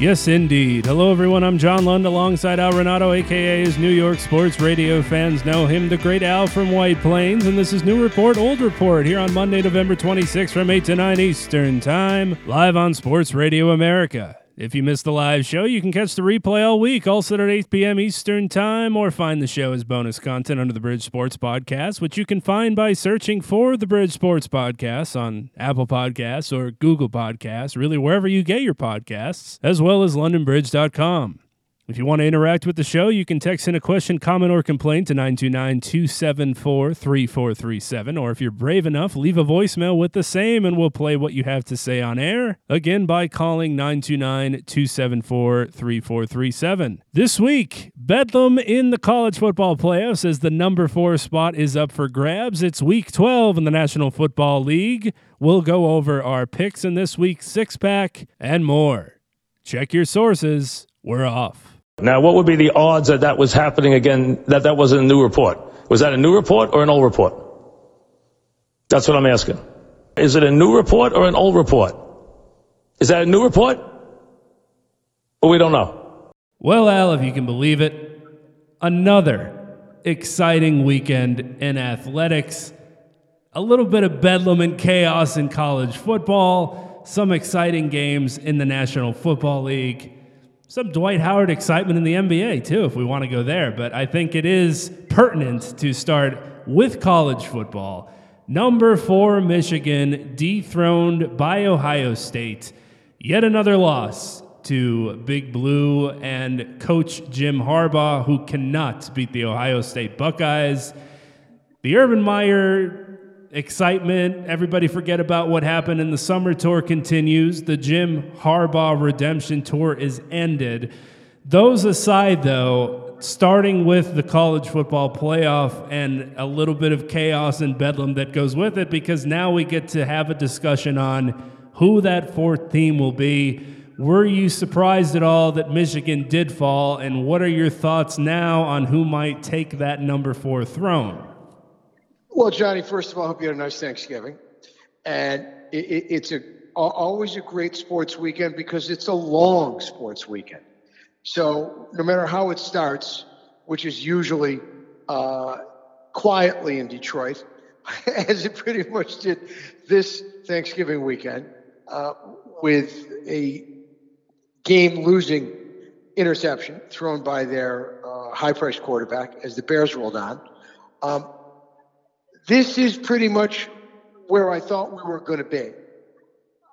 Yes, indeed. Hello, everyone. I'm John Lund alongside Al Renauto, aka his New York sports radio fans know him, the great Al from White Plains. And this is New Report, Old Report here on Monday, November 26th from 8 to 9 Eastern Time, live on Sports Radio America. If you missed the live show, you can catch the replay all week, also at 8 p.m. Eastern Time, or find the show as bonus content under the Bridge Sports Podcast, which you can find by searching for the Bridge Sports Podcast on Apple Podcasts or Google Podcasts, really wherever you get your podcasts, as well as londonbridge.com. If you want to interact with the show, you can text in a question, comment, or complaint to 929 274 3437. Or if you're brave enough, leave a voicemail with the same and we'll play what you have to say on air. Again, by calling 929 274 3437. This week, Bedlam in the college football playoffs as the number four spot is up for grabs. It's week 12 in the National Football League. We'll go over our picks in this week's six pack and more. Check your sources. We're off. Now, what would be the odds that that was happening again, that that wasn't a new report? Was that a new report or an old report? That's what I'm asking. Is it a new report or an old report? Is that a new report? Or we don't know? Well, Al, if you can believe it, another exciting weekend in athletics. A little bit of bedlam and chaos in college football, some exciting games in the National Football League some Dwight Howard excitement in the NBA, too, if we want to go there. But I think it is pertinent to start with college football. Number four, Michigan, dethroned by Ohio State. Yet another loss to Big Blue and coach Jim Harbaugh, who cannot beat the Ohio State Buckeyes. The Urban Meyer excitement. Everybody forget about what happened in the summer tour continues. The Jim Harbaugh redemption tour is ended. Those aside, though, starting with the college football playoff and a little bit of chaos and bedlam that goes with it, because now we get to have a discussion on who that fourth team will be. Were you surprised at all that Michigan did fall? And what are your thoughts now on who might take that number four throne? Well, Johnny, first of all, I hope you had a nice Thanksgiving. And it, it, it's a, always a great sports weekend because it's a long sports weekend. So no matter how it starts, which is usually uh, quietly in Detroit, as it pretty much did this Thanksgiving weekend, uh, with a game losing interception thrown by their uh, high priced quarterback as the Bears rolled on. Um, this is pretty much where I thought we were going to be.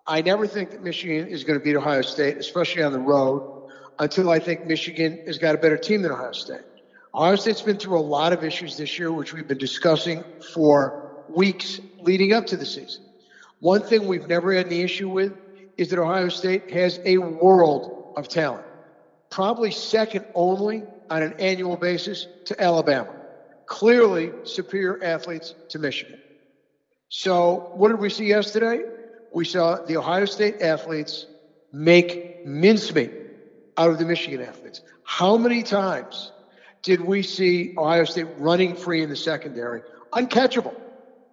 I never think that Michigan is going to beat Ohio State, especially on the road, until I think Michigan has got a better team than Ohio State. Ohio State's been through a lot of issues this year, which we've been discussing for weeks leading up to the season. One thing we've never had any issue with is that Ohio State has a world of talent, probably second only on an annual basis to Alabama clearly superior athletes to Michigan. So, what did we see yesterday? We saw the Ohio State athletes make mincemeat out of the Michigan athletes. How many times did we see Ohio State running free in the secondary? Uncatchable.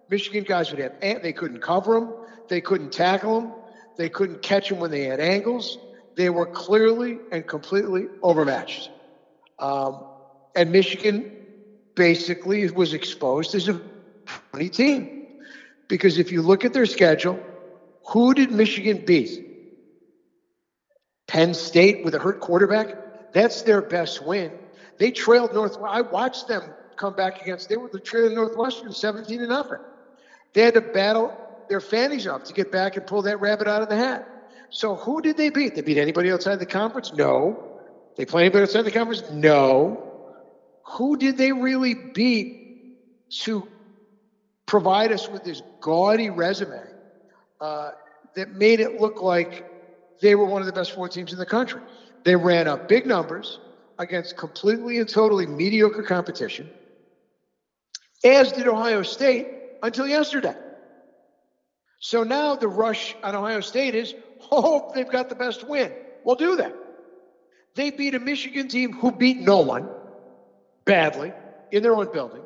Michigan guys would have, they couldn't cover them, they couldn't tackle them, they couldn't catch them when they had angles. They were clearly and completely overmatched. Um, and Michigan basically was exposed as a funny team. Because if you look at their schedule, who did Michigan beat? Penn State with a hurt quarterback? That's their best win. They trailed North. I watched them come back against. They were the trailing Northwestern 17 to nothing. They had to battle their fannies off to get back and pull that rabbit out of the hat. So who did they beat? They beat anybody outside the conference? No. They play anybody outside the conference? No who did they really beat to provide us with this gaudy resume uh, that made it look like they were one of the best four teams in the country? They ran up big numbers against completely and totally mediocre competition, as did Ohio State until yesterday. So now the rush on Ohio State is hope they've got the best win. Well, do that. They beat a Michigan team who beat no one badly in their own building.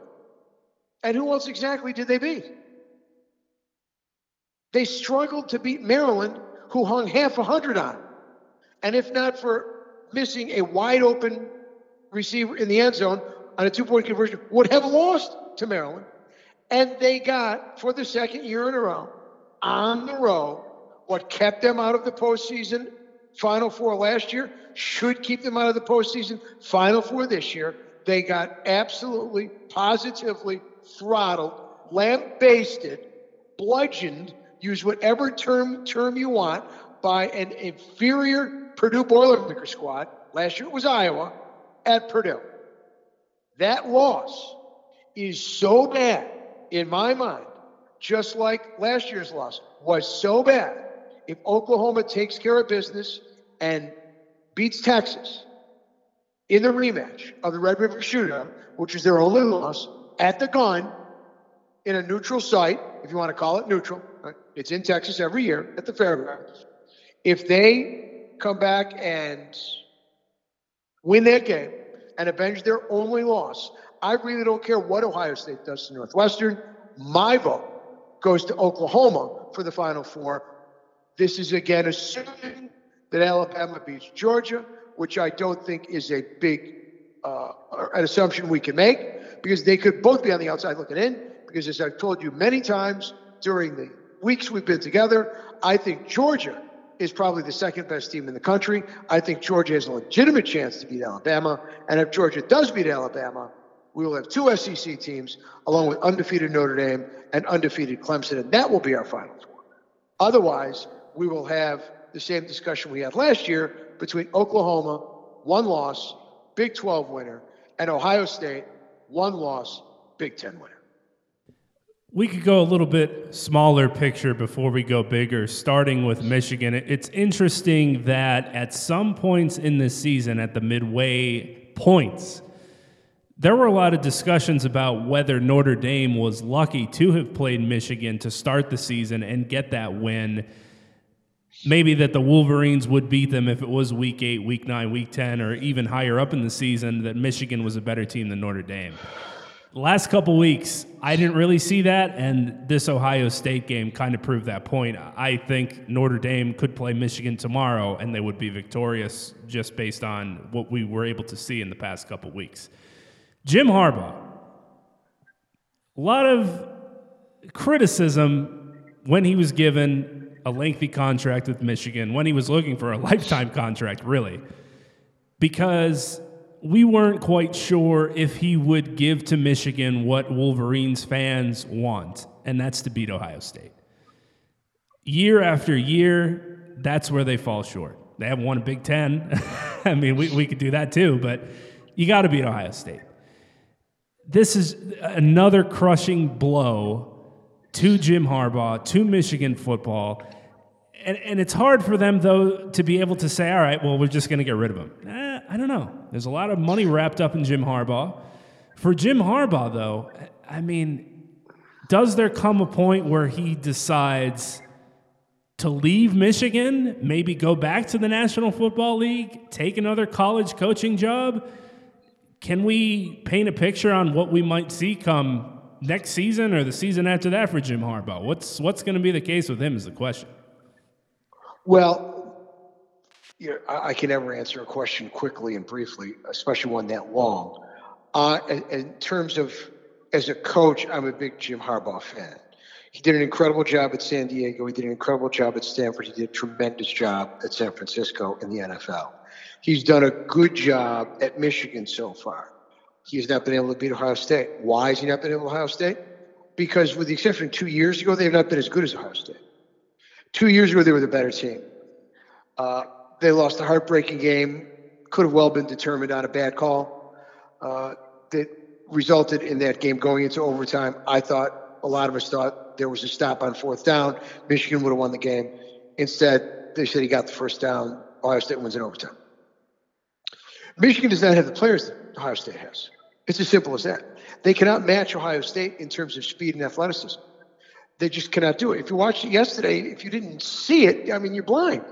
And who else exactly did they beat? They struggled to beat Maryland, who hung half a hundred on them. And if not for missing a wide open receiver in the end zone on a two point conversion, would have lost to Maryland. And they got, for the second year in a row, on the road, what kept them out of the postseason Final Four last year should keep them out of the postseason Final Four this year. They got absolutely, positively throttled, lambasted, bludgeoned, use whatever term term you want, by an inferior Purdue Boilermaker squad. Last year it was Iowa at Purdue. That loss is so bad in my mind, just like last year's loss was so bad. If Oklahoma takes care of business and beats Texas in the rematch of the Red River Shootout, which is their only loss, at the gun in a neutral site, if you want to call it neutral. It's in Texas every year at the fairgrounds. If they come back and win that game and avenge their only loss, I really don't care what Ohio State does to Northwestern. My vote goes to Oklahoma for the Final Four. This is again assuming that Alabama beats Georgia, which I don't think is a big uh, an assumption we can make because they could both be on the outside looking in. Because as I've told you many times during the weeks we've been together, I think Georgia is probably the second best team in the country. I think Georgia has a legitimate chance to beat Alabama. And if Georgia does beat Alabama, we will have two SEC teams along with undefeated Notre Dame and undefeated Clemson, and that will be our final four. Otherwise, we will have the same discussion we had last year between Oklahoma, one loss, Big 12 winner, and Ohio State, one loss, Big 10 winner. We could go a little bit smaller picture before we go bigger, starting with Michigan. It's interesting that at some points in this season, at the midway points, there were a lot of discussions about whether Notre Dame was lucky to have played Michigan to start the season and get that win. Maybe that the Wolverines would beat them if it was week eight, week nine, week 10, or even higher up in the season, that Michigan was a better team than Notre Dame last couple weeks, I didn't really see that, and this Ohio State game kind of proved that point. I think Notre Dame could play Michigan tomorrow, and they would be victorious just based on what we were able to see in the past couple weeks. Jim Harbaugh, a lot of criticism when he was given a lengthy contract with Michigan, when he was looking for a lifetime contract, really, because we weren't quite sure if he would give to Michigan what Wolverines fans want, and that's to beat Ohio State. Year after year, that's where they fall short. They haven't won a Big Ten. I mean, we, we could do that too, but you got to beat Ohio State. This is another crushing blow to Jim Harbaugh, to Michigan football. And, and it's hard for them, though, to be able to say, all right, well, we're just going to get rid of him. Eh, I don't know. There's a lot of money wrapped up in Jim Harbaugh. For Jim Harbaugh, though, I mean, does there come a point where he decides to leave Michigan, maybe go back to the National Football League, take another college coaching job? Can we paint a picture on what we might see come next season or the season after that for Jim Harbaugh? What's what's going to be the case with him is the question. Well, you know, I, I can never answer a question quickly and briefly, especially one that long. Uh, in, in terms of as a coach, I'm a big Jim Harbaugh fan. He did an incredible job at San Diego. He did an incredible job at Stanford. He did a tremendous job at San Francisco in the NFL. He's done a good job at Michigan so far. He has not been able to beat Ohio State. Why has he not been able to Ohio State? Because, with the exception of two years ago, they have not been as good as Ohio State. Two years ago, they were the better team. Uh, they lost a heartbreaking game. Could have well been determined on a bad call uh, that resulted in that game going into overtime. I thought a lot of us thought there was a stop on fourth down. Michigan would have won the game. Instead, they said he got the first down. Ohio State wins in overtime. Michigan does not have the players that Ohio State has. It's as simple as that. They cannot match Ohio State in terms of speed and athleticism. They just cannot do it. If you watched it yesterday, if you didn't see it, I mean, you're blind.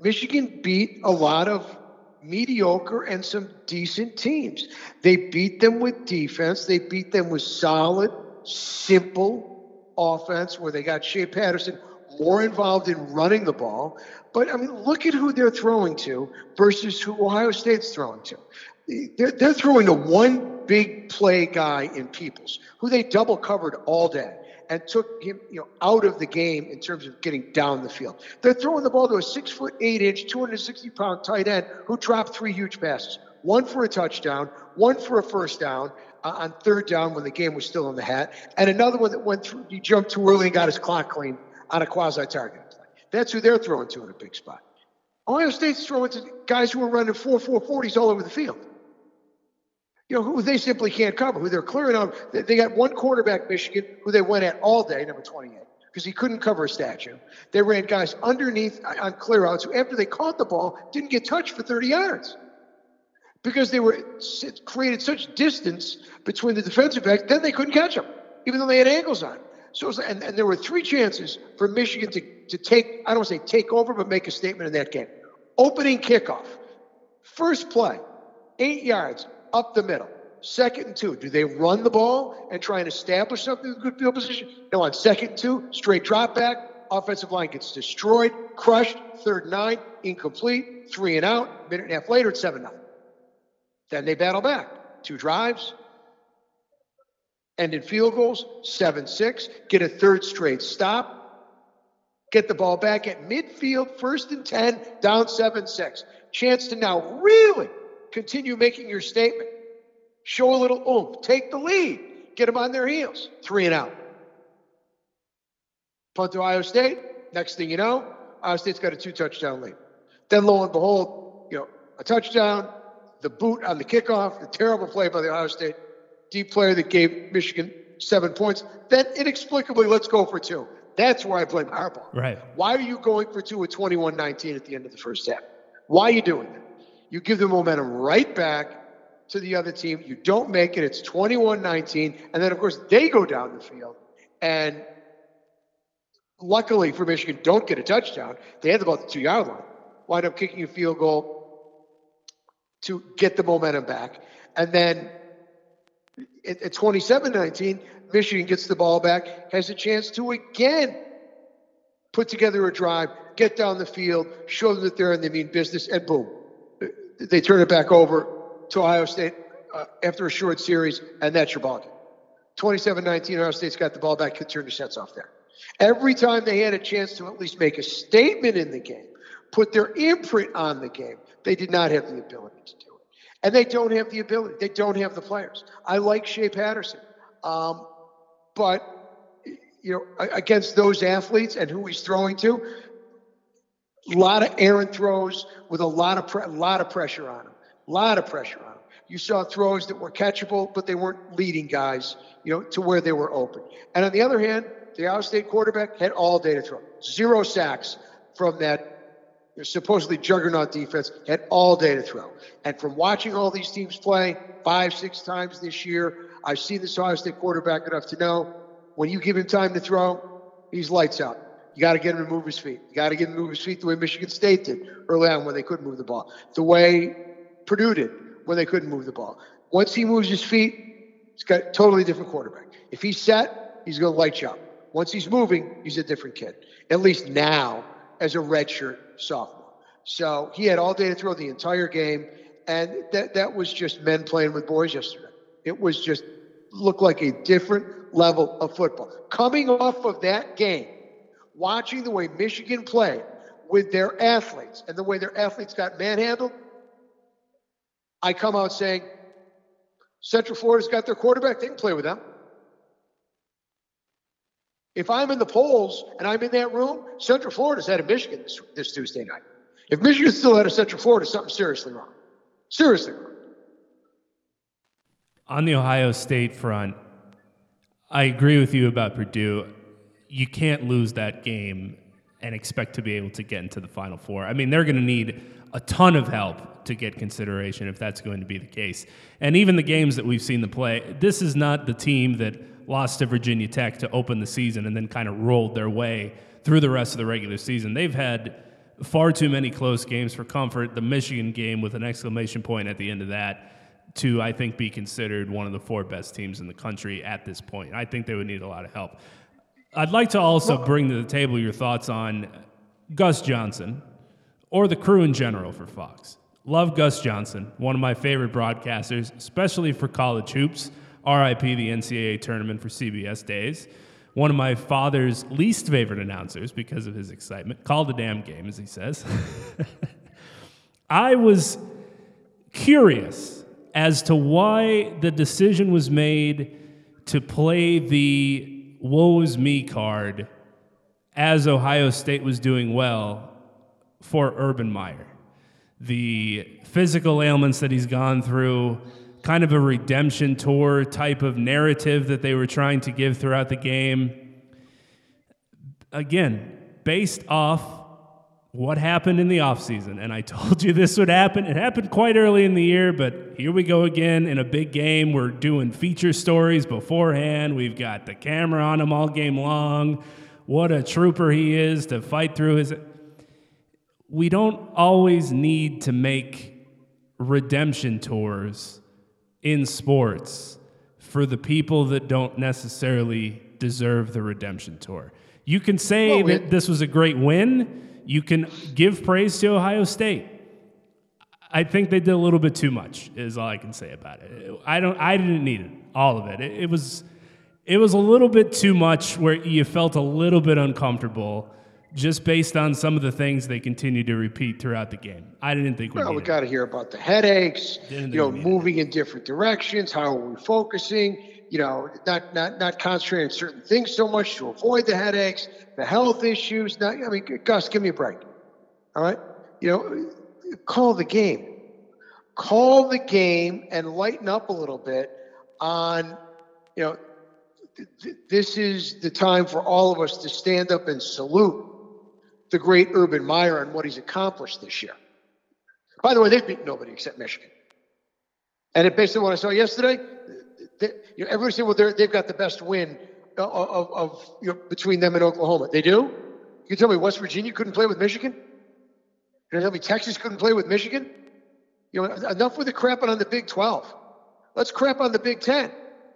Michigan beat a lot of mediocre and some decent teams. They beat them with defense. They beat them with solid, simple offense where they got Shea Patterson more involved in running the ball. But I mean, look at who they're throwing to versus who Ohio State's throwing to. They're, they're throwing to one big play guy in Peoples, who they double covered all day and took him you know, out of the game in terms of getting down the field. They're throwing the ball to a six foot eight inch, 260 pound tight end who dropped three huge passes one for a touchdown, one for a first down uh, on third down when the game was still in the hat, and another one that went through, he jumped too early and got his clock clean on a quasi target. That's who they're throwing to in a big spot. Ohio State's throwing to guys who are running 4 4 40s all over the field you know, who they simply can't cover, who they're clearing out. They got one quarterback, Michigan, who they went at all day, number 28, because he couldn't cover a statue. They ran guys underneath uh, on clearouts who, after they caught the ball, didn't get touched for 30 yards because they were created such distance between the defensive backs, then they couldn't catch them, even though they had angles on. So, like, and, and there were three chances for Michigan to, to take, I don't want to say take over, but make a statement in that game. Opening kickoff, first play, eight yards, up the middle. Second and two. Do they run the ball and try and establish something in good field position? No, on second and two, straight drop back. Offensive line gets destroyed, crushed. Third and nine, incomplete. Three and out. Minute and a half later, it's 7 nothing. Then they battle back. Two drives. End in field goals, 7 6. Get a third straight stop. Get the ball back at midfield, first and 10, down 7 6. Chance to now really continue making your statement. Show a little oomph. Take the lead. Get them on their heels. Three and out. Punt to Ohio State. Next thing you know, Ohio State's got a two touchdown lead. Then lo and behold, you know, a touchdown, the boot on the kickoff, the terrible play by the Ohio State deep player that gave Michigan seven points. Then inexplicably, let's go for two. That's where I blame Harbaugh. Right. Why are you going for two with 21 19 at the end of the first half? Why are you doing that? You give the momentum right back to the other team. You don't make it. It's 21 19. And then, of course, they go down the field. And luckily for Michigan, don't get a touchdown. They had about the two yard line. Wind up kicking a field goal to get the momentum back. And then at 27 19, Michigan gets the ball back, has a chance to again put together a drive, get down the field, show them that they're in the mean business, and boom, they turn it back over to Ohio State uh, after a short series, and that's your ball game. 27-19, Ohio State's got the ball back, could turn the sets off there. Every time they had a chance to at least make a statement in the game, put their imprint on the game, they did not have the ability to do it. And they don't have the ability. They don't have the players. I like Shea Patterson. Um, but, you know, against those athletes and who he's throwing to, a lot of errant throws with a lot of pre- lot of pressure on him. A lot of pressure on him. You saw throws that were catchable, but they weren't leading guys, you know, to where they were open. And on the other hand, the Ohio State quarterback had all day to throw. Zero sacks from that supposedly juggernaut defense. Had all day to throw. And from watching all these teams play five, six times this year, I've seen this Ohio State quarterback enough to know when you give him time to throw, he's lights out. You got to get him to move his feet. You got to get him to move his feet the way Michigan State did early on when they couldn't move the ball, the way Purdue did when they couldn't move the ball. Once he moves his feet, he's got a totally different quarterback. If he's set, he's going to light you up. Once he's moving, he's a different kid. At least now, as a redshirt sophomore. So he had all day to throw the entire game, and that that was just men playing with boys yesterday. It was just looked like a different level of football. Coming off of that game, watching the way Michigan played with their athletes and the way their athletes got manhandled, I come out saying, Central Florida's got their quarterback, they can play with them. If I'm in the polls and I'm in that room, Central Florida's had of Michigan this, this Tuesday night. If Michigan's still had of Central Florida, something's seriously wrong. Seriously wrong. On the Ohio State front, I agree with you about Purdue you can't lose that game and expect to be able to get into the Final Four. I mean, they're going to need a ton of help to get consideration if that's going to be the case. And even the games that we've seen them play, this is not the team that lost to Virginia Tech to open the season and then kind of rolled their way through the rest of the regular season. They've had far too many close games for comfort. The Michigan game with an exclamation point at the end of that to, I think, be considered one of the four best teams in the country at this point. I think they would need a lot of help. I'd like to also bring to the table your thoughts on Gus Johnson or the crew in general for Fox. Love Gus Johnson, one of my favorite broadcasters, especially for college hoops. RIP the NCAA tournament for CBS days. One of my father's least favorite announcers because of his excitement. Called the damn game, as he says. I was curious as to why the decision was made to play the woe is me card as Ohio State was doing well for Urban Meyer. The physical ailments that he's gone through, kind of a redemption tour type of narrative that they were trying to give throughout the game. Again, based off what happened in the offseason. And I told you this would happen. It happened quite early in the year, but here we go again in a big game. We're doing feature stories beforehand. We've got the camera on him all game long. What a trooper he is to fight through his. We don't always need to make redemption tours in sports for the people that don't necessarily deserve the redemption tour. You can say Well, that this was a great win. You can give praise to Ohio State. I think they did a little bit too much. Is all I can say about it. I don't. I didn't need it. All of it. It, it was. It was a little bit too much where you felt a little bit uncomfortable just based on some of the things they continued to repeat throughout the game. I didn't think we Well, we got to hear about the headaches. You know, moving in different directions. How are we focusing? You know, not not not concentrating on certain things so much to avoid the headaches, the health issues. Not, I mean, Gus, give me a break. All right, you know, call the game. Call the game and lighten up a little bit on, you know, th- th- this is the time for all of us to stand up and salute the great Urban Meyer and what he's accomplished this year. By the way, they've beaten nobody except Michigan. And it on what I saw yesterday, they, you know, well, they've got the best win of, of, of you know, between them and Oklahoma. They do? You tell me West Virginia couldn't play with Michigan? You tell me Texas couldn't play with Michigan? You know, enough with the crapping on the Big 12. Let's crap on the Big 10.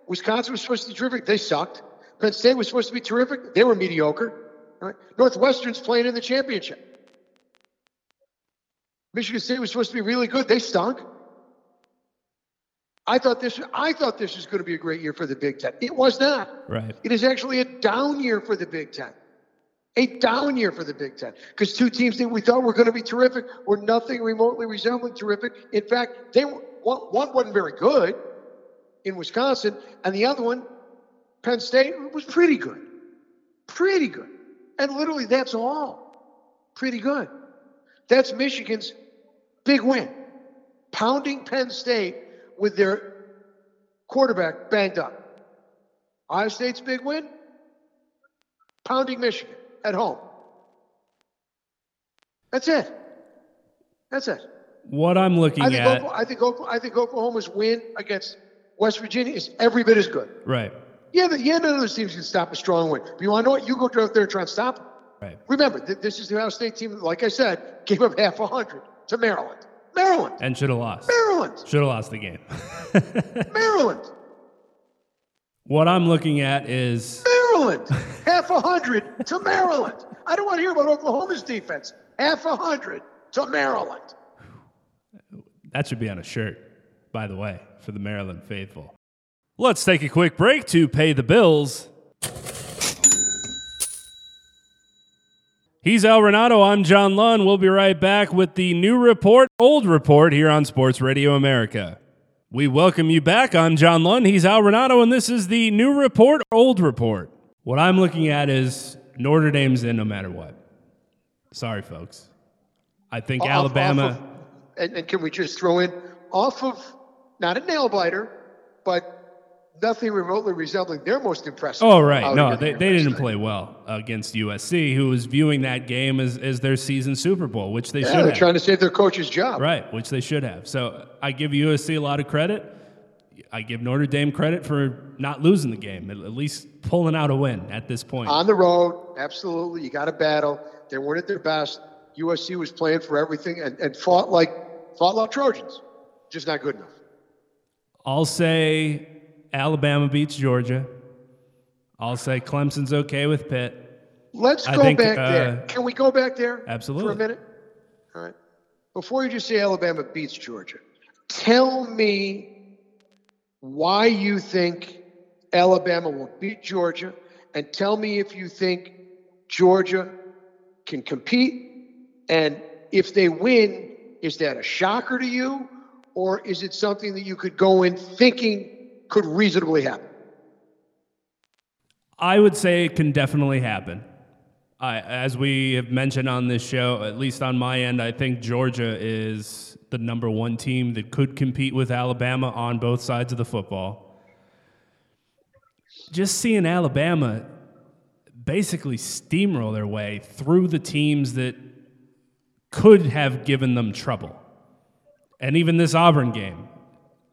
Wisconsin was supposed to be terrific. They sucked. Penn State was supposed to be terrific. They were mediocre. Right? Northwestern's playing in the championship. Michigan State was supposed to be really good. They stunk. I thought this. I thought this was going to be a great year for the Big Ten. It was not. Right. It is actually a down year for the Big Ten. A down year for the Big Ten because two teams that we thought were going to be terrific were nothing remotely resembling terrific. In fact, they were, one, one wasn't very good in Wisconsin, and the other one, Penn State, was pretty good, pretty good, and literally that's all. Pretty good. That's Michigan's big win, pounding Penn State with their quarterback banged up. Ohio State's big win, pounding Michigan at home. That's it. That's it. What I'm looking I think, at. Oklahoma, I, think Oklahoma, I think Oklahoma's win against West Virginia is every bit as good. Right. Yeah, the, yeah, none of those teams can stop a strong win. But you want to know what? You go out there and try and stop them. Right. Remember, th- this is the Ohio State team, like I said, gave up half a hundred to Maryland. Maryland. And should have lost. Maryland. Should have lost the game. Maryland. what I'm looking at is Maryland. Half a hundred to Maryland. I don't want to hear about Oklahoma's defense. Half a hundred to Maryland. That should be on a shirt, by the way, for the Maryland faithful. Let's take a quick break to pay the bills. He's Al Renauto. I'm John Lund. We'll be right back with the new report, old report here on Sports Radio America. We welcome you back. I'm John Lund. He's Al Renauto, and this is the new report, old report. What I'm looking at is Notre Dame's in no matter what. Sorry, folks. I think Off- Alabama. off of- and, and can we just throw in off of not a nail biter, but nothing remotely resembling their most impressive. Oh, right. No, they, they didn't play well against USC, who was viewing that game as, as their season Super Bowl, which they Yeah, should they're have. trying to save their coach's job. Right, which they should have. So I give USC a lot of credit. I give Notre Dame credit for not losing the game, at least pulling out a win at this point. On the road, absolutely. You got to battle. They weren't at their best. USC was playing for everything and, and fought like fought like Trojans. Just not good enough. I'll say Alabama beats Georgia. I'll say Clemson's okay with Pitt. Let's I go think, back uh, there. Can we go back there Absolutely. for a minute? All right. Before you just say Alabama beats Georgia, tell me why you think Alabama will beat Georgia, and tell me if you think Georgia can compete, and if they win, is that a shocker to you, or is it something that you could go in thinking could reasonably happen? I would say it can definitely happen. I, as we have mentioned on this show, at least on my end, I think Georgia is the number one team that could compete with Alabama on both sides of the football. Just seeing Alabama basically steamroll their way through the teams that could have given them trouble. And even this Auburn game.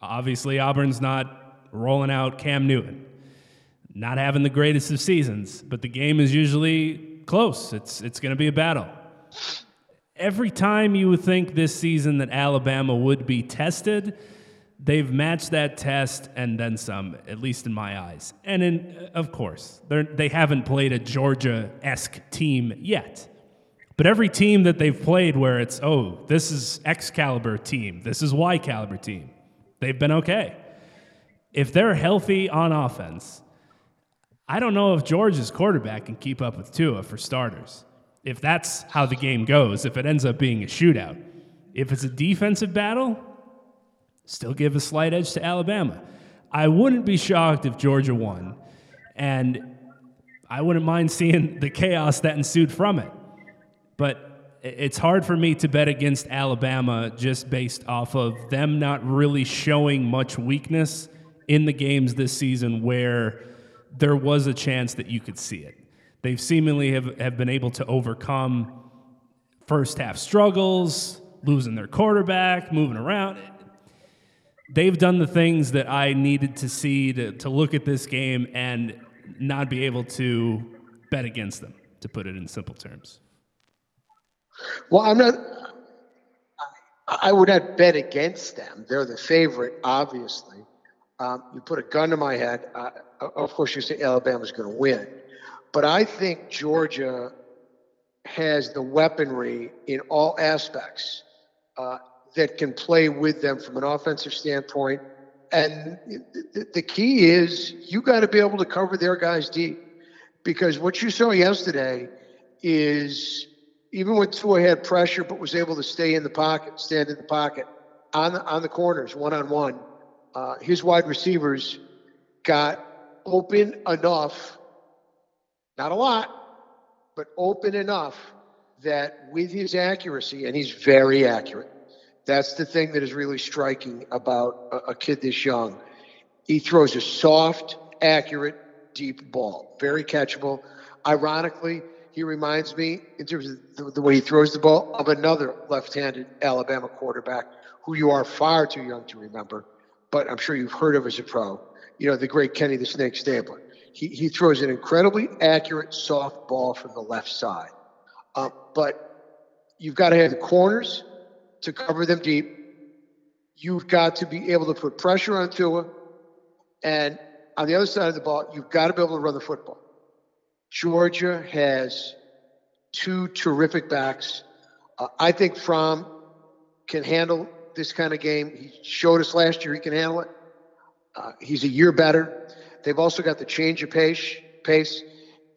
Obviously, Auburn's not rolling out Cam Newton not having the greatest of seasons, but the game is usually close. It's it's going to be a battle. Every time you would think this season that Alabama would be tested, they've matched that test and then some, at least in my eyes. And in, of course, they they haven't played a Georgia esque team yet. But every team that they've played where it's, oh, this is X caliber team, this is Y caliber team, they've been okay. If they're healthy on offense, I don't know if Georgia's quarterback can keep up with Tua for starters. If that's how the game goes, if it ends up being a shootout. If it's a defensive battle, still give a slight edge to Alabama. I wouldn't be shocked if Georgia won, and I wouldn't mind seeing the chaos that ensued from it. But it's hard for me to bet against Alabama just based off of them not really showing much weakness in the games this season where there was a chance that you could see it. They've seemingly have, have been able to overcome first half struggles, losing their quarterback, moving around. They've done the things that I needed to see to, to look at this game and not be able to bet against them, to put it in simple terms. Well, I'm not. I would not bet against them. They're the favorite, obviously. Um, you put a gun to my head. Uh, of course, you say Alabama's going to win, but I think Georgia has the weaponry in all aspects uh, that can play with them from an offensive standpoint. And the, the key is you got to be able to cover their guys deep, because what you saw yesterday is even when Tua had pressure but was able to stay in the pocket, stand in the pocket on the, on the corners, one on one, uh, his wide receivers got open enough, not a lot, but open enough that with his accuracy, and he's very accurate. That's the thing that is really striking about a, a kid this young. He throws a soft, accurate, deep ball, very catchable. Ironically, he reminds me, in terms of the, the way he throws the ball, of another left-handed Alabama quarterback who you are far too young to remember, but I'm sure you've heard of as a pro. You know, the great Kenny the Snake Stabler. He, he throws an incredibly accurate, soft ball from the left side. Uh, but you've got to have the corners to cover them deep. You've got to be able to put pressure on Tua. And on the other side of the ball, you've got to be able to run the football. Georgia has two terrific backs. Uh, I think Fromm can handle this kind of game. He showed us last year he can handle it. Uh, he's a year better. They've also got the change of pace, pace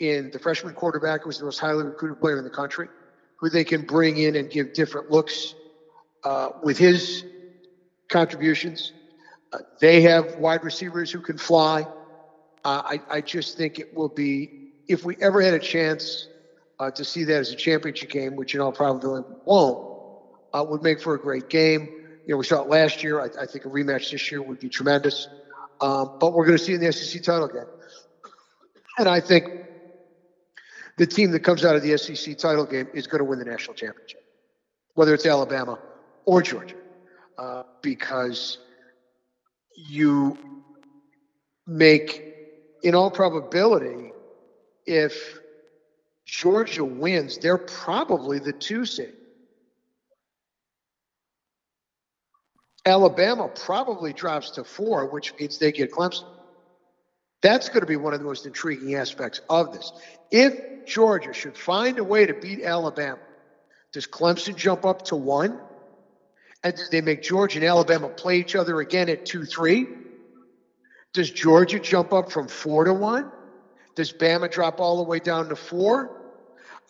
in the freshman quarterback, who's the most highly recruited player in the country, who they can bring in and give different looks uh, with his contributions. Uh, they have wide receivers who can fly. Uh, I, I just think it will be, if we ever had a chance uh, to see that as a championship game, which in all probability won't, uh, would make for a great game. You know, we saw it last year. I, I think a rematch this year would be tremendous. Um, but we're going to see in the SEC title game. And I think the team that comes out of the SEC title game is going to win the national championship, whether it's Alabama or Georgia, uh, because you make, in all probability, if Georgia wins, they're probably the two seed. Alabama probably drops to four, which means they get Clemson. That's going to be one of the most intriguing aspects of this. If Georgia should find a way to beat Alabama, does Clemson jump up to one? And do they make Georgia and Alabama play each other again at 2 3? Does Georgia jump up from four to one? Does Bama drop all the way down to four?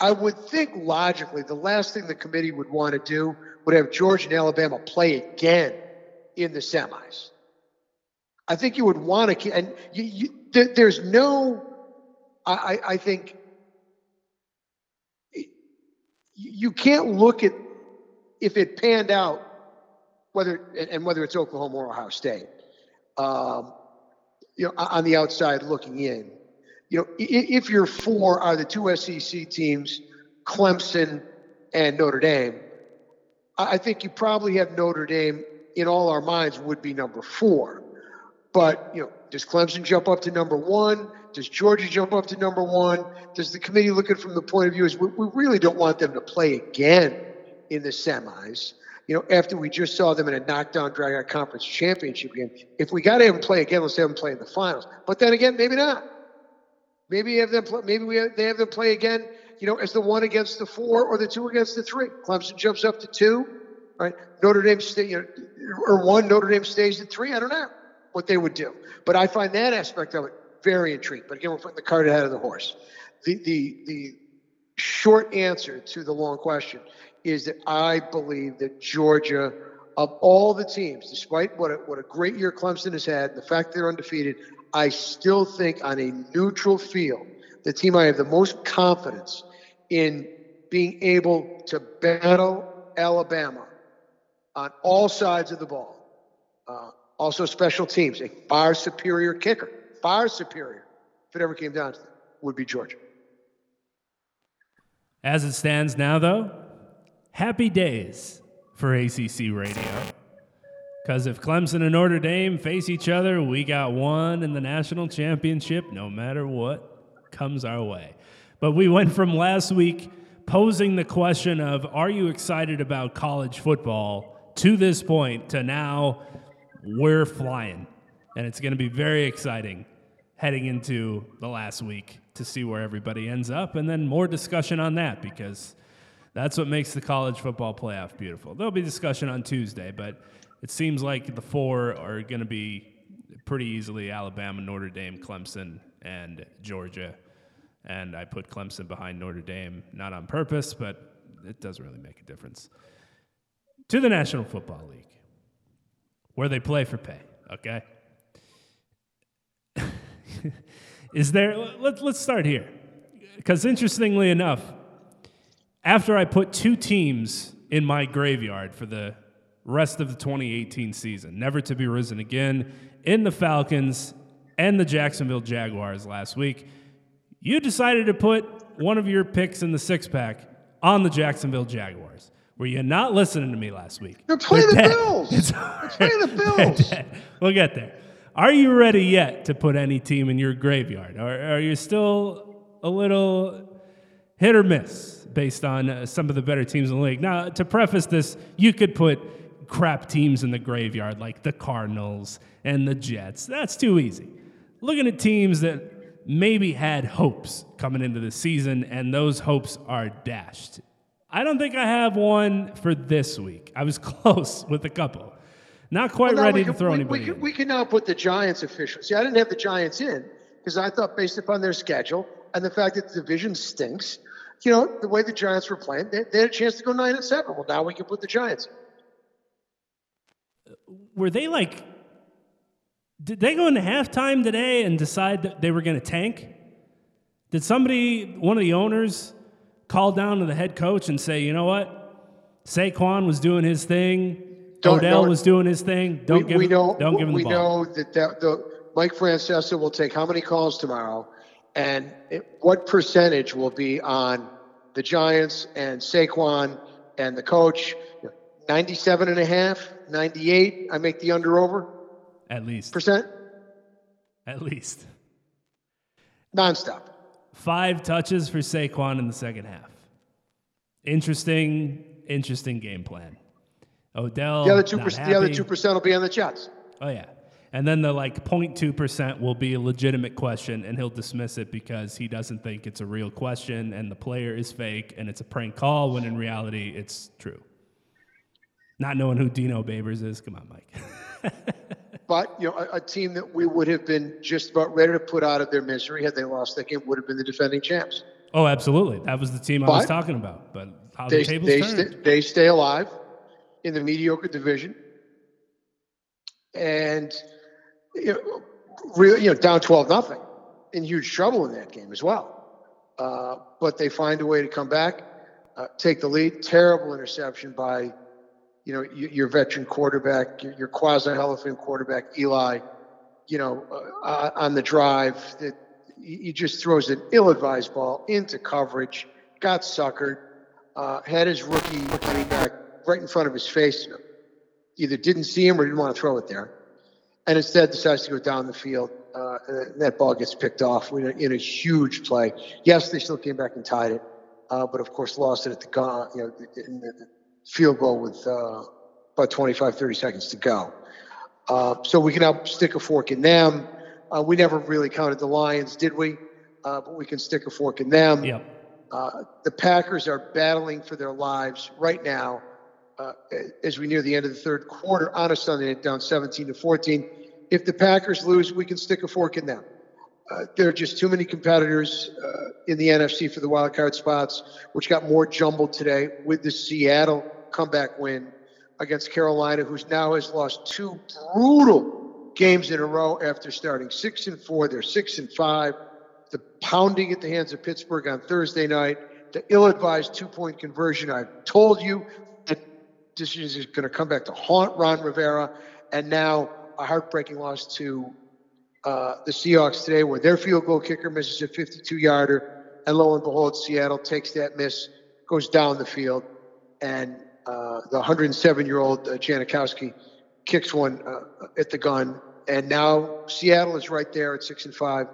I would think logically the last thing the committee would want to do would have Georgia and Alabama play again in the semis. I think you would want to, and you, you, there, there's no, I, I think you can't look at if it panned out, whether and whether it's Oklahoma or Ohio State, um, you know, on the outside looking in. You know, if your four are the two SEC teams, Clemson and Notre Dame, I think you probably have Notre Dame in all our minds would be number four. But, you know, does Clemson jump up to number one? Does Georgia jump up to number one? Does the committee look at it from the point of view is we, we really don't want them to play again in the semis? You know, after we just saw them in a knockdown drag out conference championship game. If we got to have them play again, let's have them play in the finals. But then again, maybe not. Maybe have them play, maybe we have, they have them play again, you know, as the one against the four or the two against the three. Clemson jumps up to two, right? Notre Dame stay, you know, or one. Notre Dame stays at three. I don't know what they would do, but I find that aspect of it very intriguing. But again, we're putting the cart ahead of the horse. The the the short answer to the long question is that I believe that Georgia, of all the teams, despite what a, what a great year Clemson has had, the fact they're undefeated, I still think on a neutral field, the team I have the most confidence in being able to battle Alabama on all sides of the ball. Uh, also, special teams, a far superior kicker, far superior, if it ever came down to it, would be Georgia. As it stands now, though, happy days for ACC radio. Because if Clemson and Notre Dame face each other, we got one in the national championship, no matter what comes our way. But we went from last week posing the question of, are you excited about college football? to this point to now, we're flying. And it's going to be very exciting heading into the last week to see where everybody ends up. And then more discussion on that because that's what makes the college football playoff beautiful. There'll be discussion on Tuesday, but it seems like the four are going to be pretty easily Alabama, Notre Dame, Clemson, and Georgia. And I put Clemson behind Notre Dame, not on purpose, but it doesn't really make a difference to the National Football League, where they play for pay, okay? Is there, let, let's start here. Because interestingly enough, after I put two teams in my graveyard for the rest of the 2018 season, never to be risen again, in the Falcons and the Jacksonville Jaguars last week, you decided to put one of your picks in the six pack on the Jacksonville Jaguars. Were you not listening to me last week? They're playing They're the dead. Bills. They're playing the Bills. We'll get there. Are you ready yet to put any team in your graveyard? Or are you still a little hit or miss based on uh, some of the better teams in the league? Now, to preface this, you could put crap teams in the graveyard like the Cardinals and the Jets. That's too easy. Looking at teams that maybe had hopes coming into the season, and those hopes are dashed. I don't think I have one for this week. I was close with a couple. Not quite well, ready can, to throw we, anybody. We can, in. we can now put the Giants officials. See, I didn't have the Giants in because I thought, based upon their schedule and the fact that the division stinks, you know, the way the Giants were playing, they, they had a chance to go nine and seven. Well, now we can put the Giants. Were they like? Did they go into halftime today and decide that they were going to tank? Did somebody, one of the owners, call down to the head coach and say, you know what, Saquon was doing his thing, don't, Odell was doing his thing. Don't we, give, we know, don't give him the we ball. know that, that the Mike Francesa will take how many calls tomorrow, and it, what percentage will be on the Giants and Saquon and the coach? 97 and a half, 98. I make the under over At least. percent At least. nonstop. Five touches for Saquon in the second half. Interesting, interesting game plan. Odell. The other two percent, the other two percent will be on the Jets. Oh yeah. And then the like 0.2% will be a legitimate question and he'll dismiss it because he doesn't think it's a real question and the player is fake and it's a prank call when in reality it's true. Not knowing who Dino Babers is. Come on, Mike. But you know, a, a team that we would have been just about ready to put out of their misery had they lost that game would have been the defending champs. oh, absolutely. That was the team I was talking about. But how They the tables they, turned—they stay alive in the mediocre division, and you know, really, you know, down twelve nothing, in huge trouble in that game as well. Uh, but they find a way to come back, uh, take the lead. Terrible interception by, you know, your, veteran quarterback, your, quasi Hall of Fame quarterback Eli. You know, uh, on the drive, that he just throws an ill-advised ball into coverage, got suckered, uh, had his rookie running back right in front of his face. Either didn't see him or didn't want to throw it there, and instead decides to go down the field. Uh, and that ball gets picked off in a, in a huge play. Yes, they still came back and tied it, uh, but of course lost it at the you know, in the field goal with uh, about 25, 30 seconds to go. Uh, so we can now stick a fork in them. Uh, we never really counted the Lions, did we? Uh, but we can stick a fork in them. Yep. Uh, the Packers are battling for their lives right now uh, as we near the end of the third quarter on a Sunday night, down 17 to 14. If the Packers lose, we can stick a fork in them. Uh, there are just too many competitors uh, in the NFC for the wild card spots, which got more jumbled today with the Seattle comeback win against Carolina, who's now has lost two brutal games in a row after starting six and four. They're six and five. The pounding at the hands of Pittsburgh on Thursday night, the ill-advised two-point conversion. I've told you that this is going to come back to haunt Ron Rivera, and now a heartbreaking loss to uh, the Seahawks today, where their field goal kicker misses a 52-yarder, and lo and behold, Seattle takes that miss, goes down the field, and uh, the 107-year-old uh, Janikowski kicks one uh, at the gun, and now Seattle is right there at six and five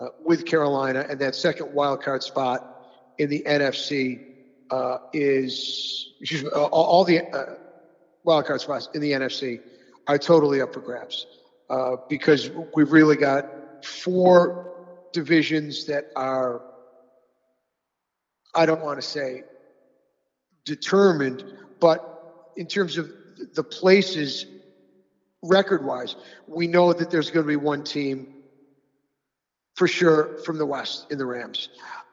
uh, with Carolina, and that second wild card spot in the NFC uh, is me, all, all the wild card spots in the NFC are totally up for grabs uh, because we've really got four divisions that are, I don't want to say determined, but in terms of the places record wise, we know that there's going to be one team for sure from the West in the Rams.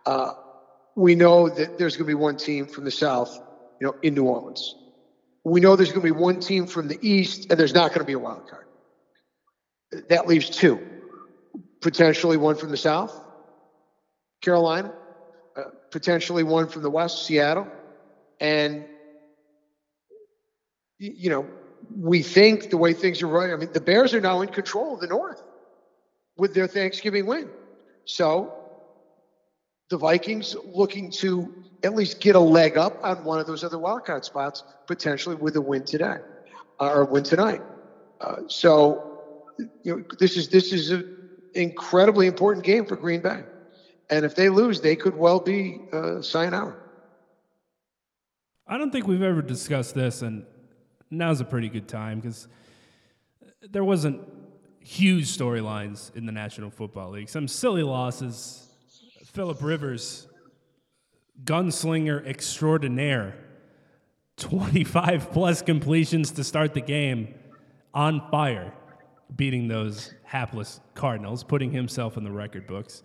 Uh, we know that there's going to be one team from the South, you know, in New Orleans. We know there's going to be one team from the East, and there's not going to be a wild card. That leaves two. Potentially one from the South, Carolina. Uh, potentially one from the West, Seattle. And, you know, we think the way things are running, I mean, the Bears are now in control of the North with their Thanksgiving win. So the Vikings looking to at least get a leg up on one of those other wild card spots, potentially with a win today uh, or a win tonight. Uh, so you know, this is this is an incredibly important game for Green Bay, and if they lose, they could well be uh, sayonara. I don't think we've ever discussed this, and now's a pretty good time because there wasn't huge storylines in the National Football League. Some silly losses. Philip Rivers, gunslinger extraordinaire, 25 plus completions to start the game, on fire, beating those hapless Cardinals, putting himself in the record books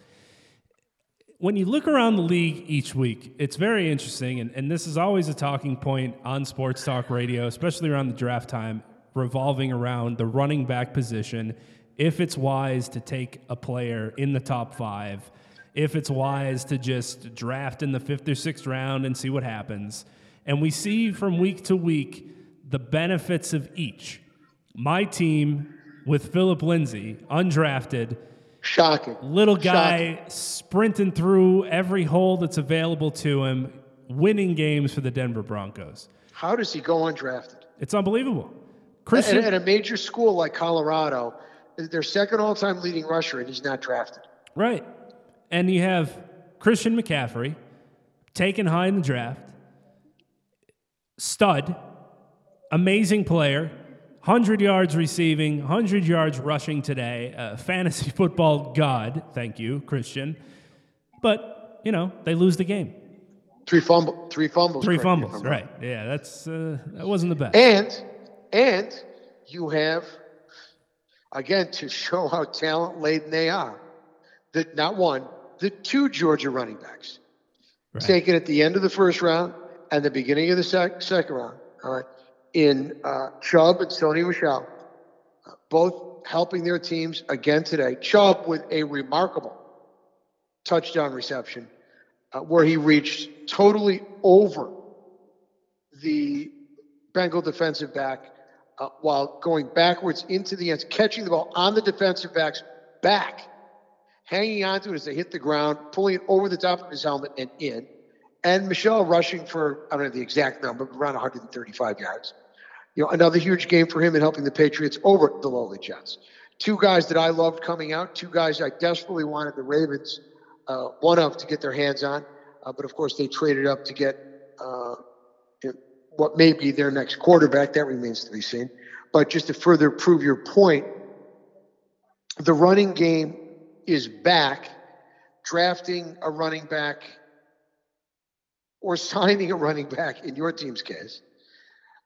when you look around the league each week, it's very interesting, and, and this is always a talking point on sports talk radio, especially around the draft time, revolving around the running back position. If it's wise to take a player in the top five, if it's wise to just draft in the fifth or sixth round and see what happens. And we see from week to week the benefits of each. My team with Philip Lindsay, undrafted, Shocking. little guy sprinting through every hole that's available to him, winning games for the Denver Broncos. How does he go undrafted? It's unbelievable. At, Christian, at a major school like Colorado, their second all-time leading rusher, and he's not drafted. right. And you have Christian McCaffrey taken high in the draft, stud, amazing player, 100 yards receiving, 100 yards rushing today, uh, fantasy football god. Thank you, Christian. But, you know, they lose the game. Three fumble, three fumbles. Three fumbles, I'm right. Yeah, that's uh, that wasn't the best. And and you have again to show how talent laden they are. That not one, the two Georgia running backs Right. taken at the end of the first round and the beginning of the sec- second round. All right, in uh, Chubb and Sony Michel, both helping their teams again today. Chubb with a remarkable touchdown reception uh, where he reached totally over the Bengal defensive back uh, while going backwards into the end, catching the ball on the defensive back's back, hanging onto it as they hit the ground, pulling it over the top of his helmet and in. And Michel rushing for, I don't know the exact number, but around 135 yards. You know, another huge game for him in helping the Patriots over the lowly Jets. Two guys that I loved coming out, two guys I desperately wanted the Ravens, uh, one of to get their hands on, uh, but of course they traded up to get uh, what may be their next quarterback. That remains to be seen. But just to further prove your point, the running game is back. Drafting a running back or signing a running back in your team's case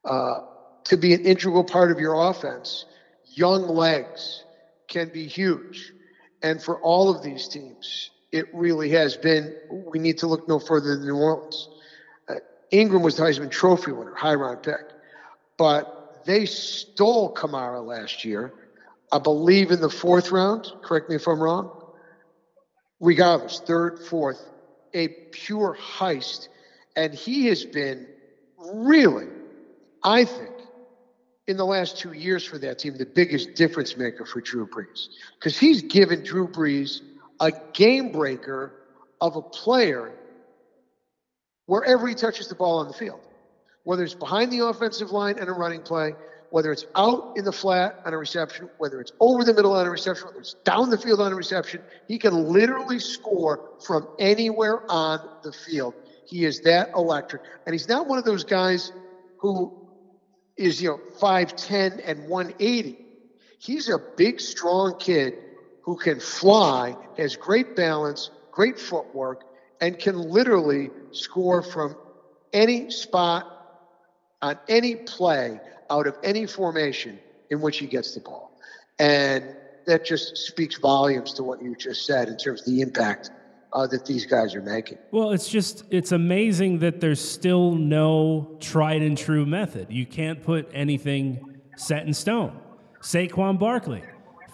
uh, to be an integral part of your offense, young legs can be huge. And for all of these teams, it really has been. We need to look no further than New Orleans. Uh, Ingram was the Heisman Trophy winner, high round pick, but they stole Kamara last year. I believe in the fourth round. Correct me if I'm wrong. Regardless, third, fourth, a pure heist, and he has been really, I think, in the last two years for that team, the biggest difference maker for Drew Brees. Because he's given Drew Brees a game breaker of a player wherever he touches the ball on the field. Whether it's behind the offensive line and a running play, whether it's out in the flat on a reception, whether it's over the middle on a reception, whether it's down the field on a reception, he can literally score from anywhere on the field. He is that electric. And he's not one of those guys who is, you know, 5'10 and 180. He's a big, strong kid who can fly, has great balance, great footwork, and can literally score from any spot on any play out of any formation in which he gets the ball. And that just speaks volumes to what you just said in terms of the impact uh, that these guys are making. Well, it's just it's amazing that there's still no tried and true method. You can't put anything set in stone. Saquon Barkley,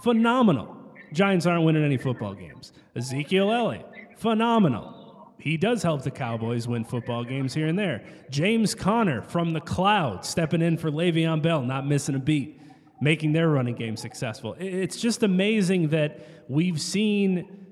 phenomenal. Giants aren't winning any football games. Ezekiel Elliott, phenomenal. He does help the Cowboys win football games here and there. James Conner from the cloud, stepping in for Le'Veon Bell, not missing a beat, making their running game successful. It's just amazing that we've seen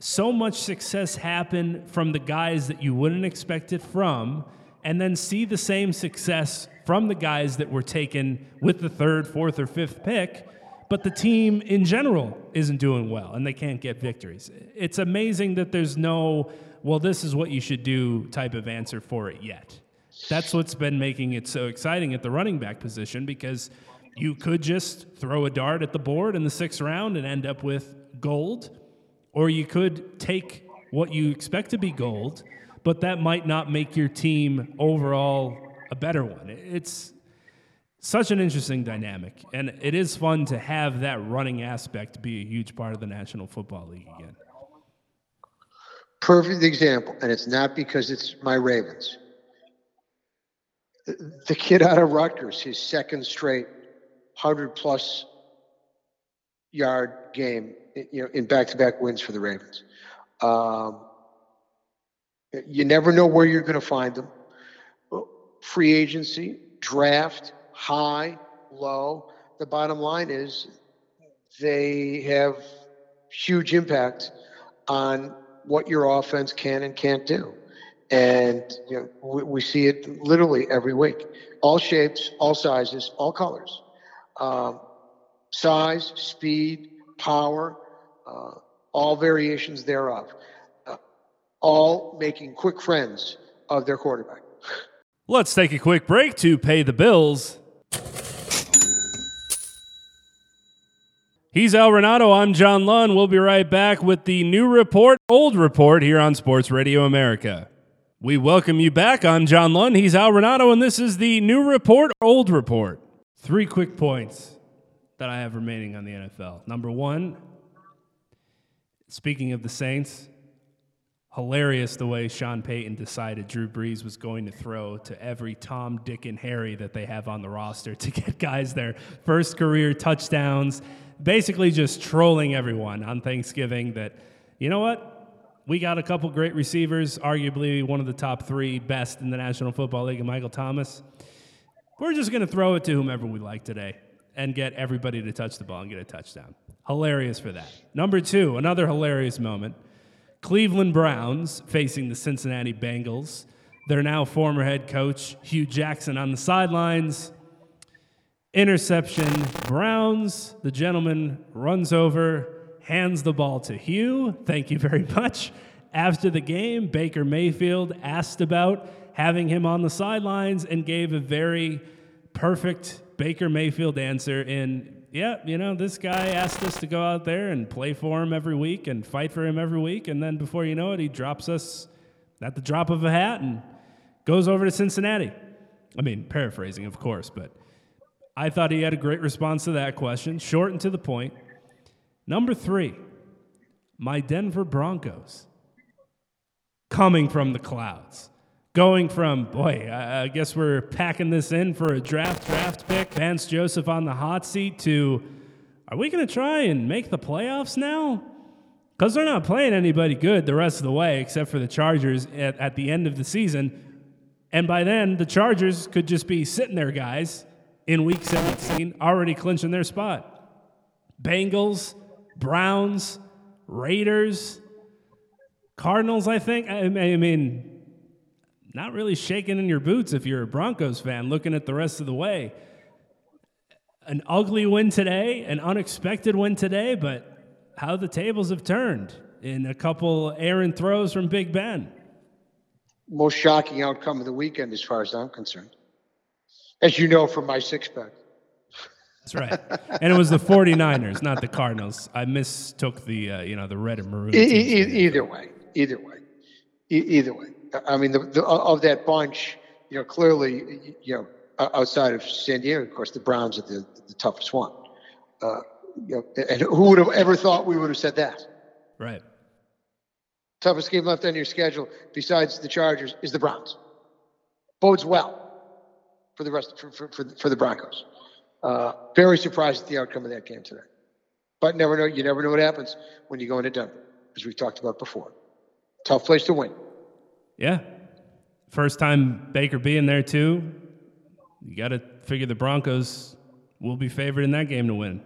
so much success happen from the guys that you wouldn't expect it from, and then see the same success from the guys that were taken with the third, fourth, or fifth pick, but the team in general isn't doing well and they can't get victories. It's amazing that there's no, well, this is what you should do type of answer for it yet. That's what's been making it so exciting at the running back position because you could just throw a dart at the board in the sixth round and end up with gold or you could take what you expect to be gold, but that might not make your team overall a better one. It's such an interesting dynamic, and it is fun to have that running aspect be a huge part of the National Football League again. Perfect example, and it's not because it's my Ravens. The- kid out of Rutgers, his second straight 100 plus yard game, you know, in back-to-back wins for the Ravens. Um, you never know where you're going to find them. Free agency, draft, high, low. The bottom line is they have huge impact on what your offense can and can't do. And you know, we, we see it literally every week. All shapes, all sizes, all colors. Um, size, speed, power, uh, all variations thereof. Uh, all making quick friends of their quarterback. Let's take a quick break to pay the bills. He's Al Renauto. I'm John Lund. We'll be right back with the new report, old report here on Sports Radio America. We welcome you back. I'm John Lund. He's Al Renauto, and this is the new report, old report. Three quick points that I have remaining on the NFL. Number one, speaking of the Saints, hilarious the way Sean Payton decided Drew Brees was going to throw to every Tom, Dick, and Harry that they have on the roster to get guys their first career touchdowns basically just trolling everyone on Thanksgiving that, you know what? We got a couple great receivers, arguably one of the top three best in the National Football League, and Michael Thomas. We're just going to throw it to whomever we like today and get everybody to touch the ball and get a touchdown. Hilarious for that. Number two, another hilarious moment Cleveland Browns facing the Cincinnati Bengals. Their now former head coach, Hue Jackson, on the sidelines Interception. Browns. The gentleman runs over, hands the ball to Hugh. Thank you very much. After the game, Baker Mayfield asked about having him on the sidelines and gave a very perfect Baker Mayfield answer in yeah, you know, this guy asked us to go out there and play for him every week and fight for him every week. And then before you know it, he drops us at the drop of a hat and goes over to Cincinnati. I mean, paraphrasing, of course, but I thought he had a great response to that question, short and to the point. Number three, my Denver Broncos coming from the clouds. Going from, boy, I, guess we're packing this in for a draft draft pick, Vance Joseph on the hot seat, to are we going to try and make the playoffs now? Because they're not playing anybody good the rest of the way, except for the Chargers at, at the end of the season. And by then, the Chargers could just be sitting there, guys, in week 17, already clinching their spot. Bengals, Browns, Raiders, Cardinals, I think. I, I mean, not really shaking in your boots if you're a Broncos fan looking at the rest of the way. An ugly win today, an unexpected win today, but how the tables have turned in a couple errant throws from Big Ben. Most shocking outcome of the weekend, as far as I'm concerned as you know from my six pack. That's right. And it was the 49ers, not the Cardinals. I mistook the uh, you know the red and maroon. E- e- either way, either way, e- either way. I mean, the, the, of that bunch, you know, clearly, you know, outside of San Diego, of course, the Browns are the, the toughest one. Uh, you know, and who would have ever thought we would have said that? Right. Toughest game left on your schedule, besides the Chargers, is the Browns. Bodes well for the rest for, for, for, for the Broncos. Uh, very surprised at the outcome of that game today. But never know. You never know what happens when you go into Denver, as we've talked about before. Tough place to win. Yeah. First time Baker being there too. You got to figure the Broncos will be favored in that game to win.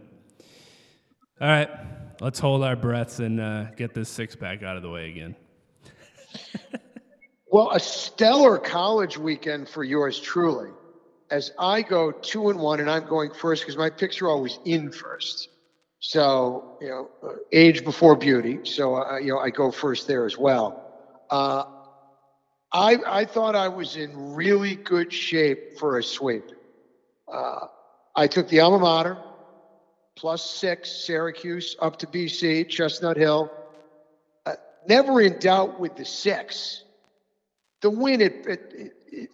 All right, let's hold our breaths and uh, get this six pack out of the way again. well, a stellar college weekend for yours truly as I go two and one, and I'm going first because my picks are always in first. So you know, uh, age before beauty. So uh, you know, I go first there as well. Uh, I I thought I was in really good shape for a sweep. Uh, I took the alma mater plus six, Syracuse up to BC, Chestnut Hill. Uh, never in doubt with the six. The win at,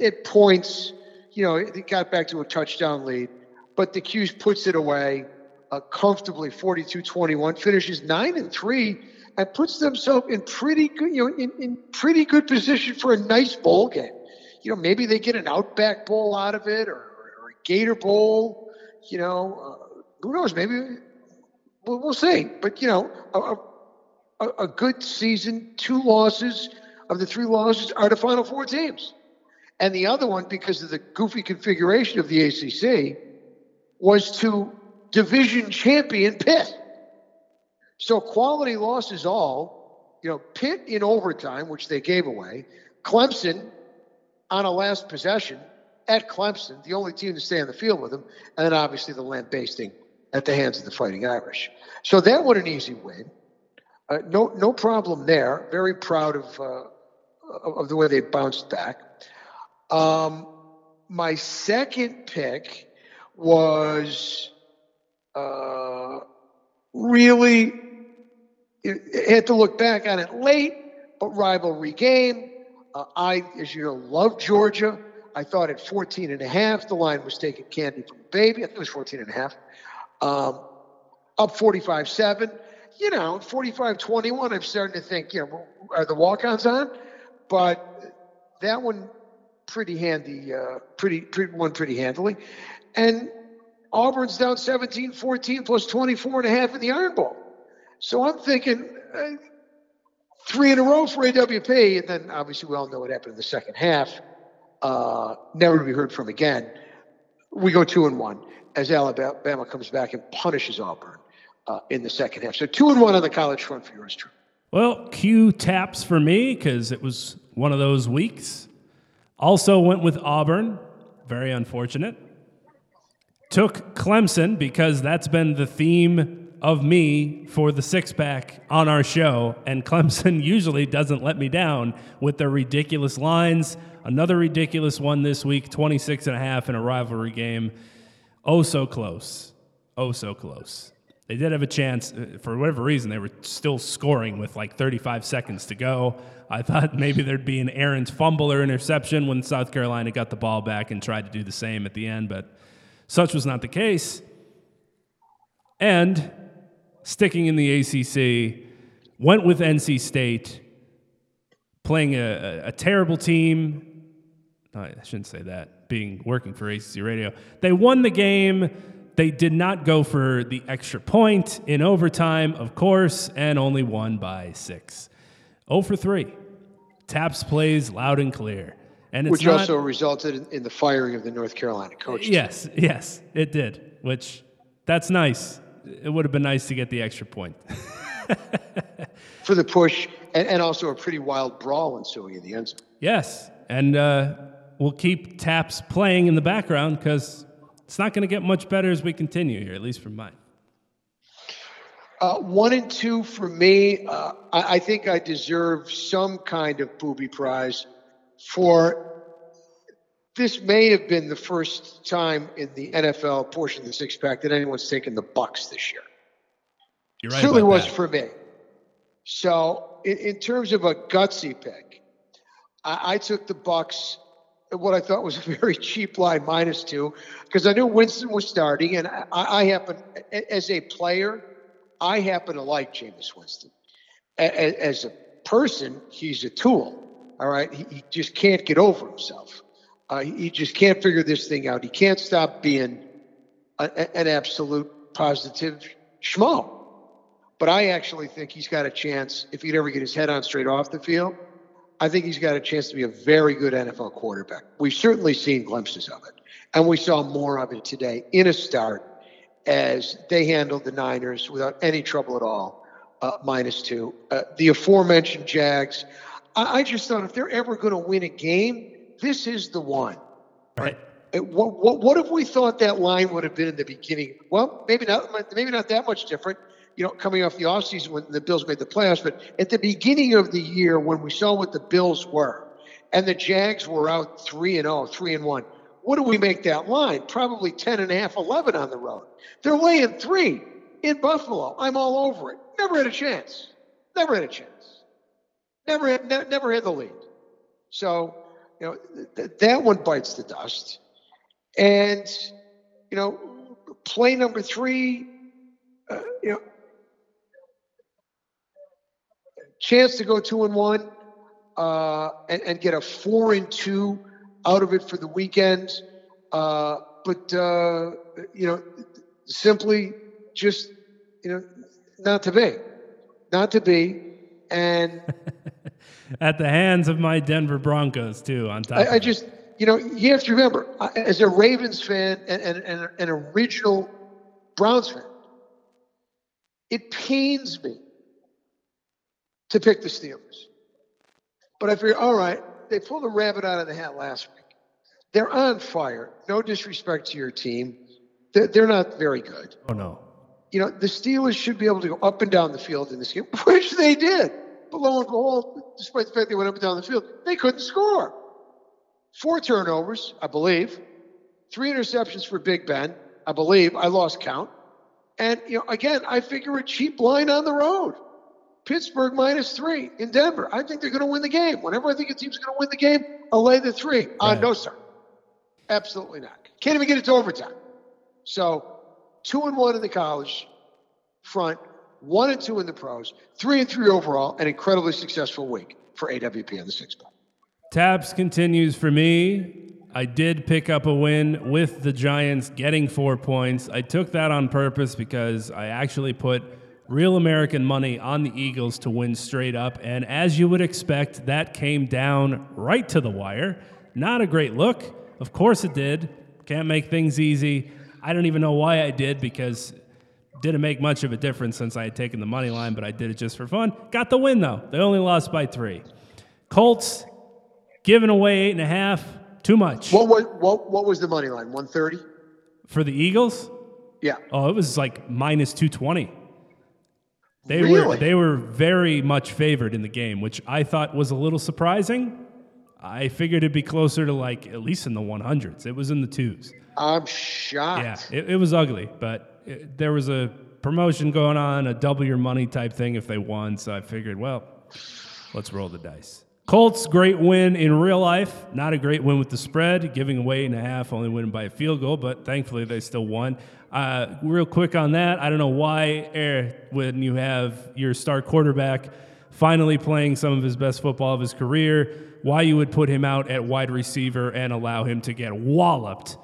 at, points you know, it got back to a touchdown lead, but the Cuse puts it away uh, comfortably, 42-21, finishes nine and three, and puts themselves in pretty good, you know, in, in pretty good position for a nice bowl game. You know, maybe they get an Outback Bowl out of it, or, or a Gator Bowl. You know, uh, who knows? Maybe we'll, we'll see. But you know, a, a, a good season, two losses of the three losses are the final four teams. And the other one, because of the goofy configuration of the ACC, was to division champion Pitt. So quality losses all, you know, Pitt in overtime, which they gave away, Clemson on a last possession at Clemson, the only team to stay on the field with them, and then obviously the lamp basting at the hands of the Fighting Irish. So that was an easy win. Uh, no, no problem there. Very proud of uh, of the way they bounced back. Um, my second pick was uh, really had to look back on it late, but rivalry game. Uh, I, as you know, love Georgia. I thought at 14 and a half, the line was taking candy from the baby. I think it was 14 and a half. Um, up 45 7. You know, 45 21, I'm starting to think, you know, are the walk ons on? But that one pretty handy, uh, pretty, pretty one pretty handily. And Auburn's down 17 14 plus 24 and a half in the Iron Bowl. So I'm thinking uh, three in a row for AWP. And then obviously we all know what happened in the second half. Uh, never to be heard from again. We go two and one as Alabama comes back and punishes Auburn uh, in the second half. So two and one on the college front for yours, true. Well, Q taps for me because it was one of those weeks. Also went with Auburn. Very unfortunate. Took Clemson because that's been the theme of me for the six pack on our show. And Clemson usually doesn't let me down with their ridiculous lines. Another ridiculous one this week 26 and a half in a rivalry game. Oh, so close. Oh, so close. They did have a chance. Uh, for whatever reason, they were still scoring with like 35 seconds to go. I thought maybe there'd be an errant fumble or interception when South Carolina got the ball back and tried to do the same at the end, but such was not the case. And sticking in the ACC, went with NC State, playing a, a, a terrible team. No, I shouldn't say that, being working for ACC Radio. They won the game. They did not go for the extra point in overtime, of course, and only won by six. 0 for 3. Taps plays loud and clear. And which not, also resulted in, in, the firing of the North Carolina coach. Yes, yes, it did. Which that's nice. It would have been nice to get the extra point. For the push, and, and, also a pretty wild brawl ensuing in the end zone. Yes, and uh, we'll keep taps playing in the background because it's not going to get much better as we continue here, at least from mine. Uh, one and two for me. Uh, I, I, think I deserve some kind of booby prize for. This may have been the first time in the NFL portion of the six pack that anyone's taken the Bucks this year. You're right. Certainly was that. for me. So, in, in, terms of a gutsy pick, I, I took the Bucks at what I thought was a very cheap line, minus two, because I knew Winston was starting, and I, I, happen, as a player, I happen to like Jameis Winston. As a person, he's a tool. All right, he, he just can't get over himself. Uh, he just can't figure this thing out. He can't stop being a, an absolute positive schmo. But I actually think he's got a chance if he'd ever get his head on straight off the field I think he's got a chance to be a very good NFL quarterback. We've certainly seen glimpses of it, and we saw more of it today in a start as they handled the Niners without any trouble at all, uh, minus two. Uh, the aforementioned Jags, I, I just thought if they're ever going to win a game, this is the one. Right. What, what, what if we thought that line would have been in the beginning? Well, maybe not. Maybe not that much different you know, coming off the offseason when the Bills made the playoffs, but at the beginning of the year when we saw what the Bills were and the Jags were out 3 and 0, 3 and 1, what do we make that line? Probably 10 and a half, 11 on the road. They're laying 3 in Buffalo. I'm all over it. Never had a chance. Never had a chance. Never had, ne- never had the lead. So, you know, th- that one bites the dust. And, you know, play number three, uh, you know, chance to go two and one uh, and, and, get a four and two out of it for the weekend. Uh, but uh, you know, simply just you know, not to be, not to be, and at the hands of my Denver Broncos too. On top, I, I just you know you have to remember as a Ravens fan and, and, and an original Browns fan, It pains me to pick the Steelers. But I figure, all right, they pulled a rabbit out of the hat last week. They're on fire. No disrespect to your team. They're, they're not very good. Oh, no. You know, the Steelers should be able to go up and down the field in this game, which they did. But lo and behold, despite the fact they went up and down the field, they couldn't score. Four turnovers, I believe. Three interceptions for Big Ben, I believe. I lost count. And, you know, again, I figure a cheap line on the road. Pittsburgh minus three in Denver. I think they're going to win the game. Whenever I think a team's going to win the game, I'll lay the three. Uh, no, sir. Absolutely not. Can't even get it to overtime. So, two and one in the college front, one and two in the pros, three and three overall, an incredibly successful week for AWP on the six pack. Taps continues for me. I did pick up a win with the Giants getting four points. I took that on purpose because I actually put real American money on the Eagles to win straight up. And as you would expect, that came down right to the wire. Not a great look. Of course it did. Can't make things easy. I don't even know why I did because didn't make much of a difference since I had taken the money line, but I did it just for fun. Got the win though. They only lost by three. Colts giving away eight and a half. Too much. What was what, what was the money line? One thirty for the Eagles. Yeah. Oh, it was like minus two twenty. They really? were they were very much favored in the game, which I thought was a little surprising. I figured it'd be closer to like at least in the 100s. It was in the twos. I'm shocked. Yeah, it, it was ugly, but it, there was a promotion going on, a double your money type thing if they won. So I figured, well, let's roll the dice. Colts, great win in real life. Not a great win with the spread, giving away eight and a half, only winning by a field goal, but thankfully they still won. Uh, real quick on that, I don't know why, eh, when you have your star quarterback finally playing some of his best football of his career, why you would put him out at wide receiver and allow him to get walloped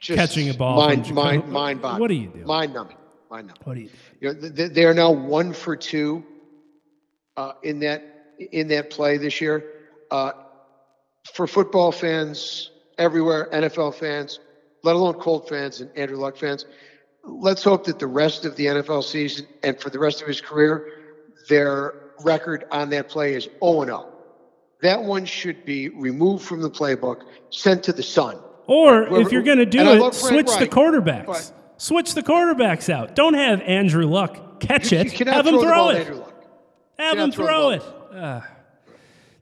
Just catching a ball. Mind, mind, mind boggling. What are you doing? Mind numbing. Mind numbing. What are you? You know, th- they are now one for two uh, in that in that play this year. Uh, for football fans everywhere, NFL fans, let alone Colt fans and Andrew Luck fans, let's hope that the rest of the NFL season and for the rest of his career, their record on that play is 0 0. That one should be removed from the playbook, sent to the sun. Or Whoever- if you're going to do it, switch the quarterbacks. but- switch the quarterbacks out. Don't have Andrew Luck catch You- it. you have him throw it. Have him throw it. Ah.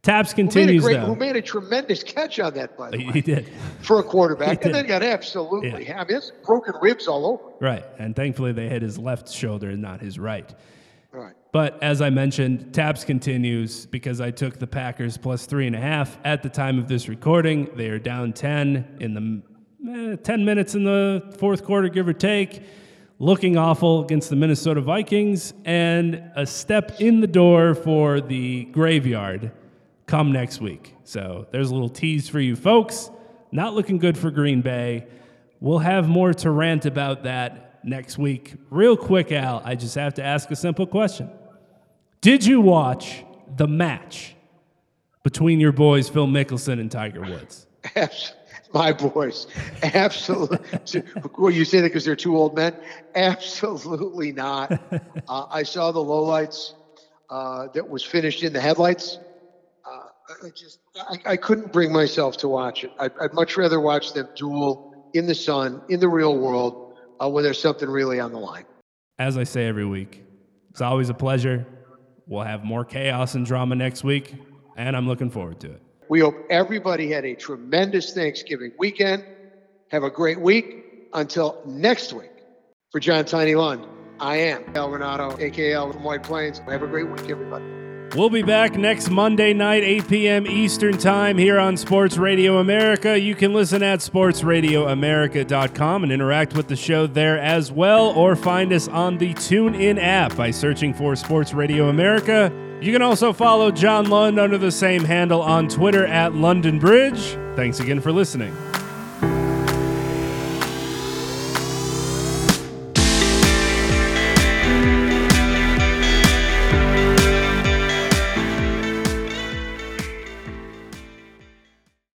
Taps Who made, continues great, who made a tremendous catch on that, by the way. He did. for a quarterback, and then got absolutely. Yeah. I mean, broken ribs all over. Right. And thankfully they hit his left shoulder and not his right. Right. But as I mentioned, Taps continues because I took the Packers plus three and a half at the time of this recording. They are down 10 in the eh, 10 minutes in the fourth quarter, give or take. Looking awful against the Minnesota Vikings, and a step in the door for the graveyard come next week. So there's a little tease for you folks. Not looking good for Green Bay. We'll have more to rant about that next week. Real quick, Al, I just have to ask a simple question. Did you watch the match between your boys, Phil Mickelson and Tiger Woods? My boys, absolutely. well, you say that because they're two old men? Absolutely not. uh, I saw the lowlights uh, that was finished in the headlights. Uh, I just, I, I couldn't bring myself to watch it. I'd, I'd much rather watch them duel in the sun, in the real world, uh, when there's something really on the line. As I say every week, it's always a pleasure. We'll have more chaos and drama next week, and I'm looking forward to it. We hope everybody had a tremendous Thanksgiving weekend. Have a great week. Until next week, for John Tiny Lund, I am Al Renauto, aka White Plains. Have a great week, everybody. We'll be back next Monday night, 8 p.m. Eastern Time here on Sports Radio America. You can listen at sportsradioamerica.com and interact with the show there as well, or find us on the TuneIn app by searching for Sports Radio America. You can also follow John Lund under the same handle on Twitter at London Bridge. Thanks again for listening.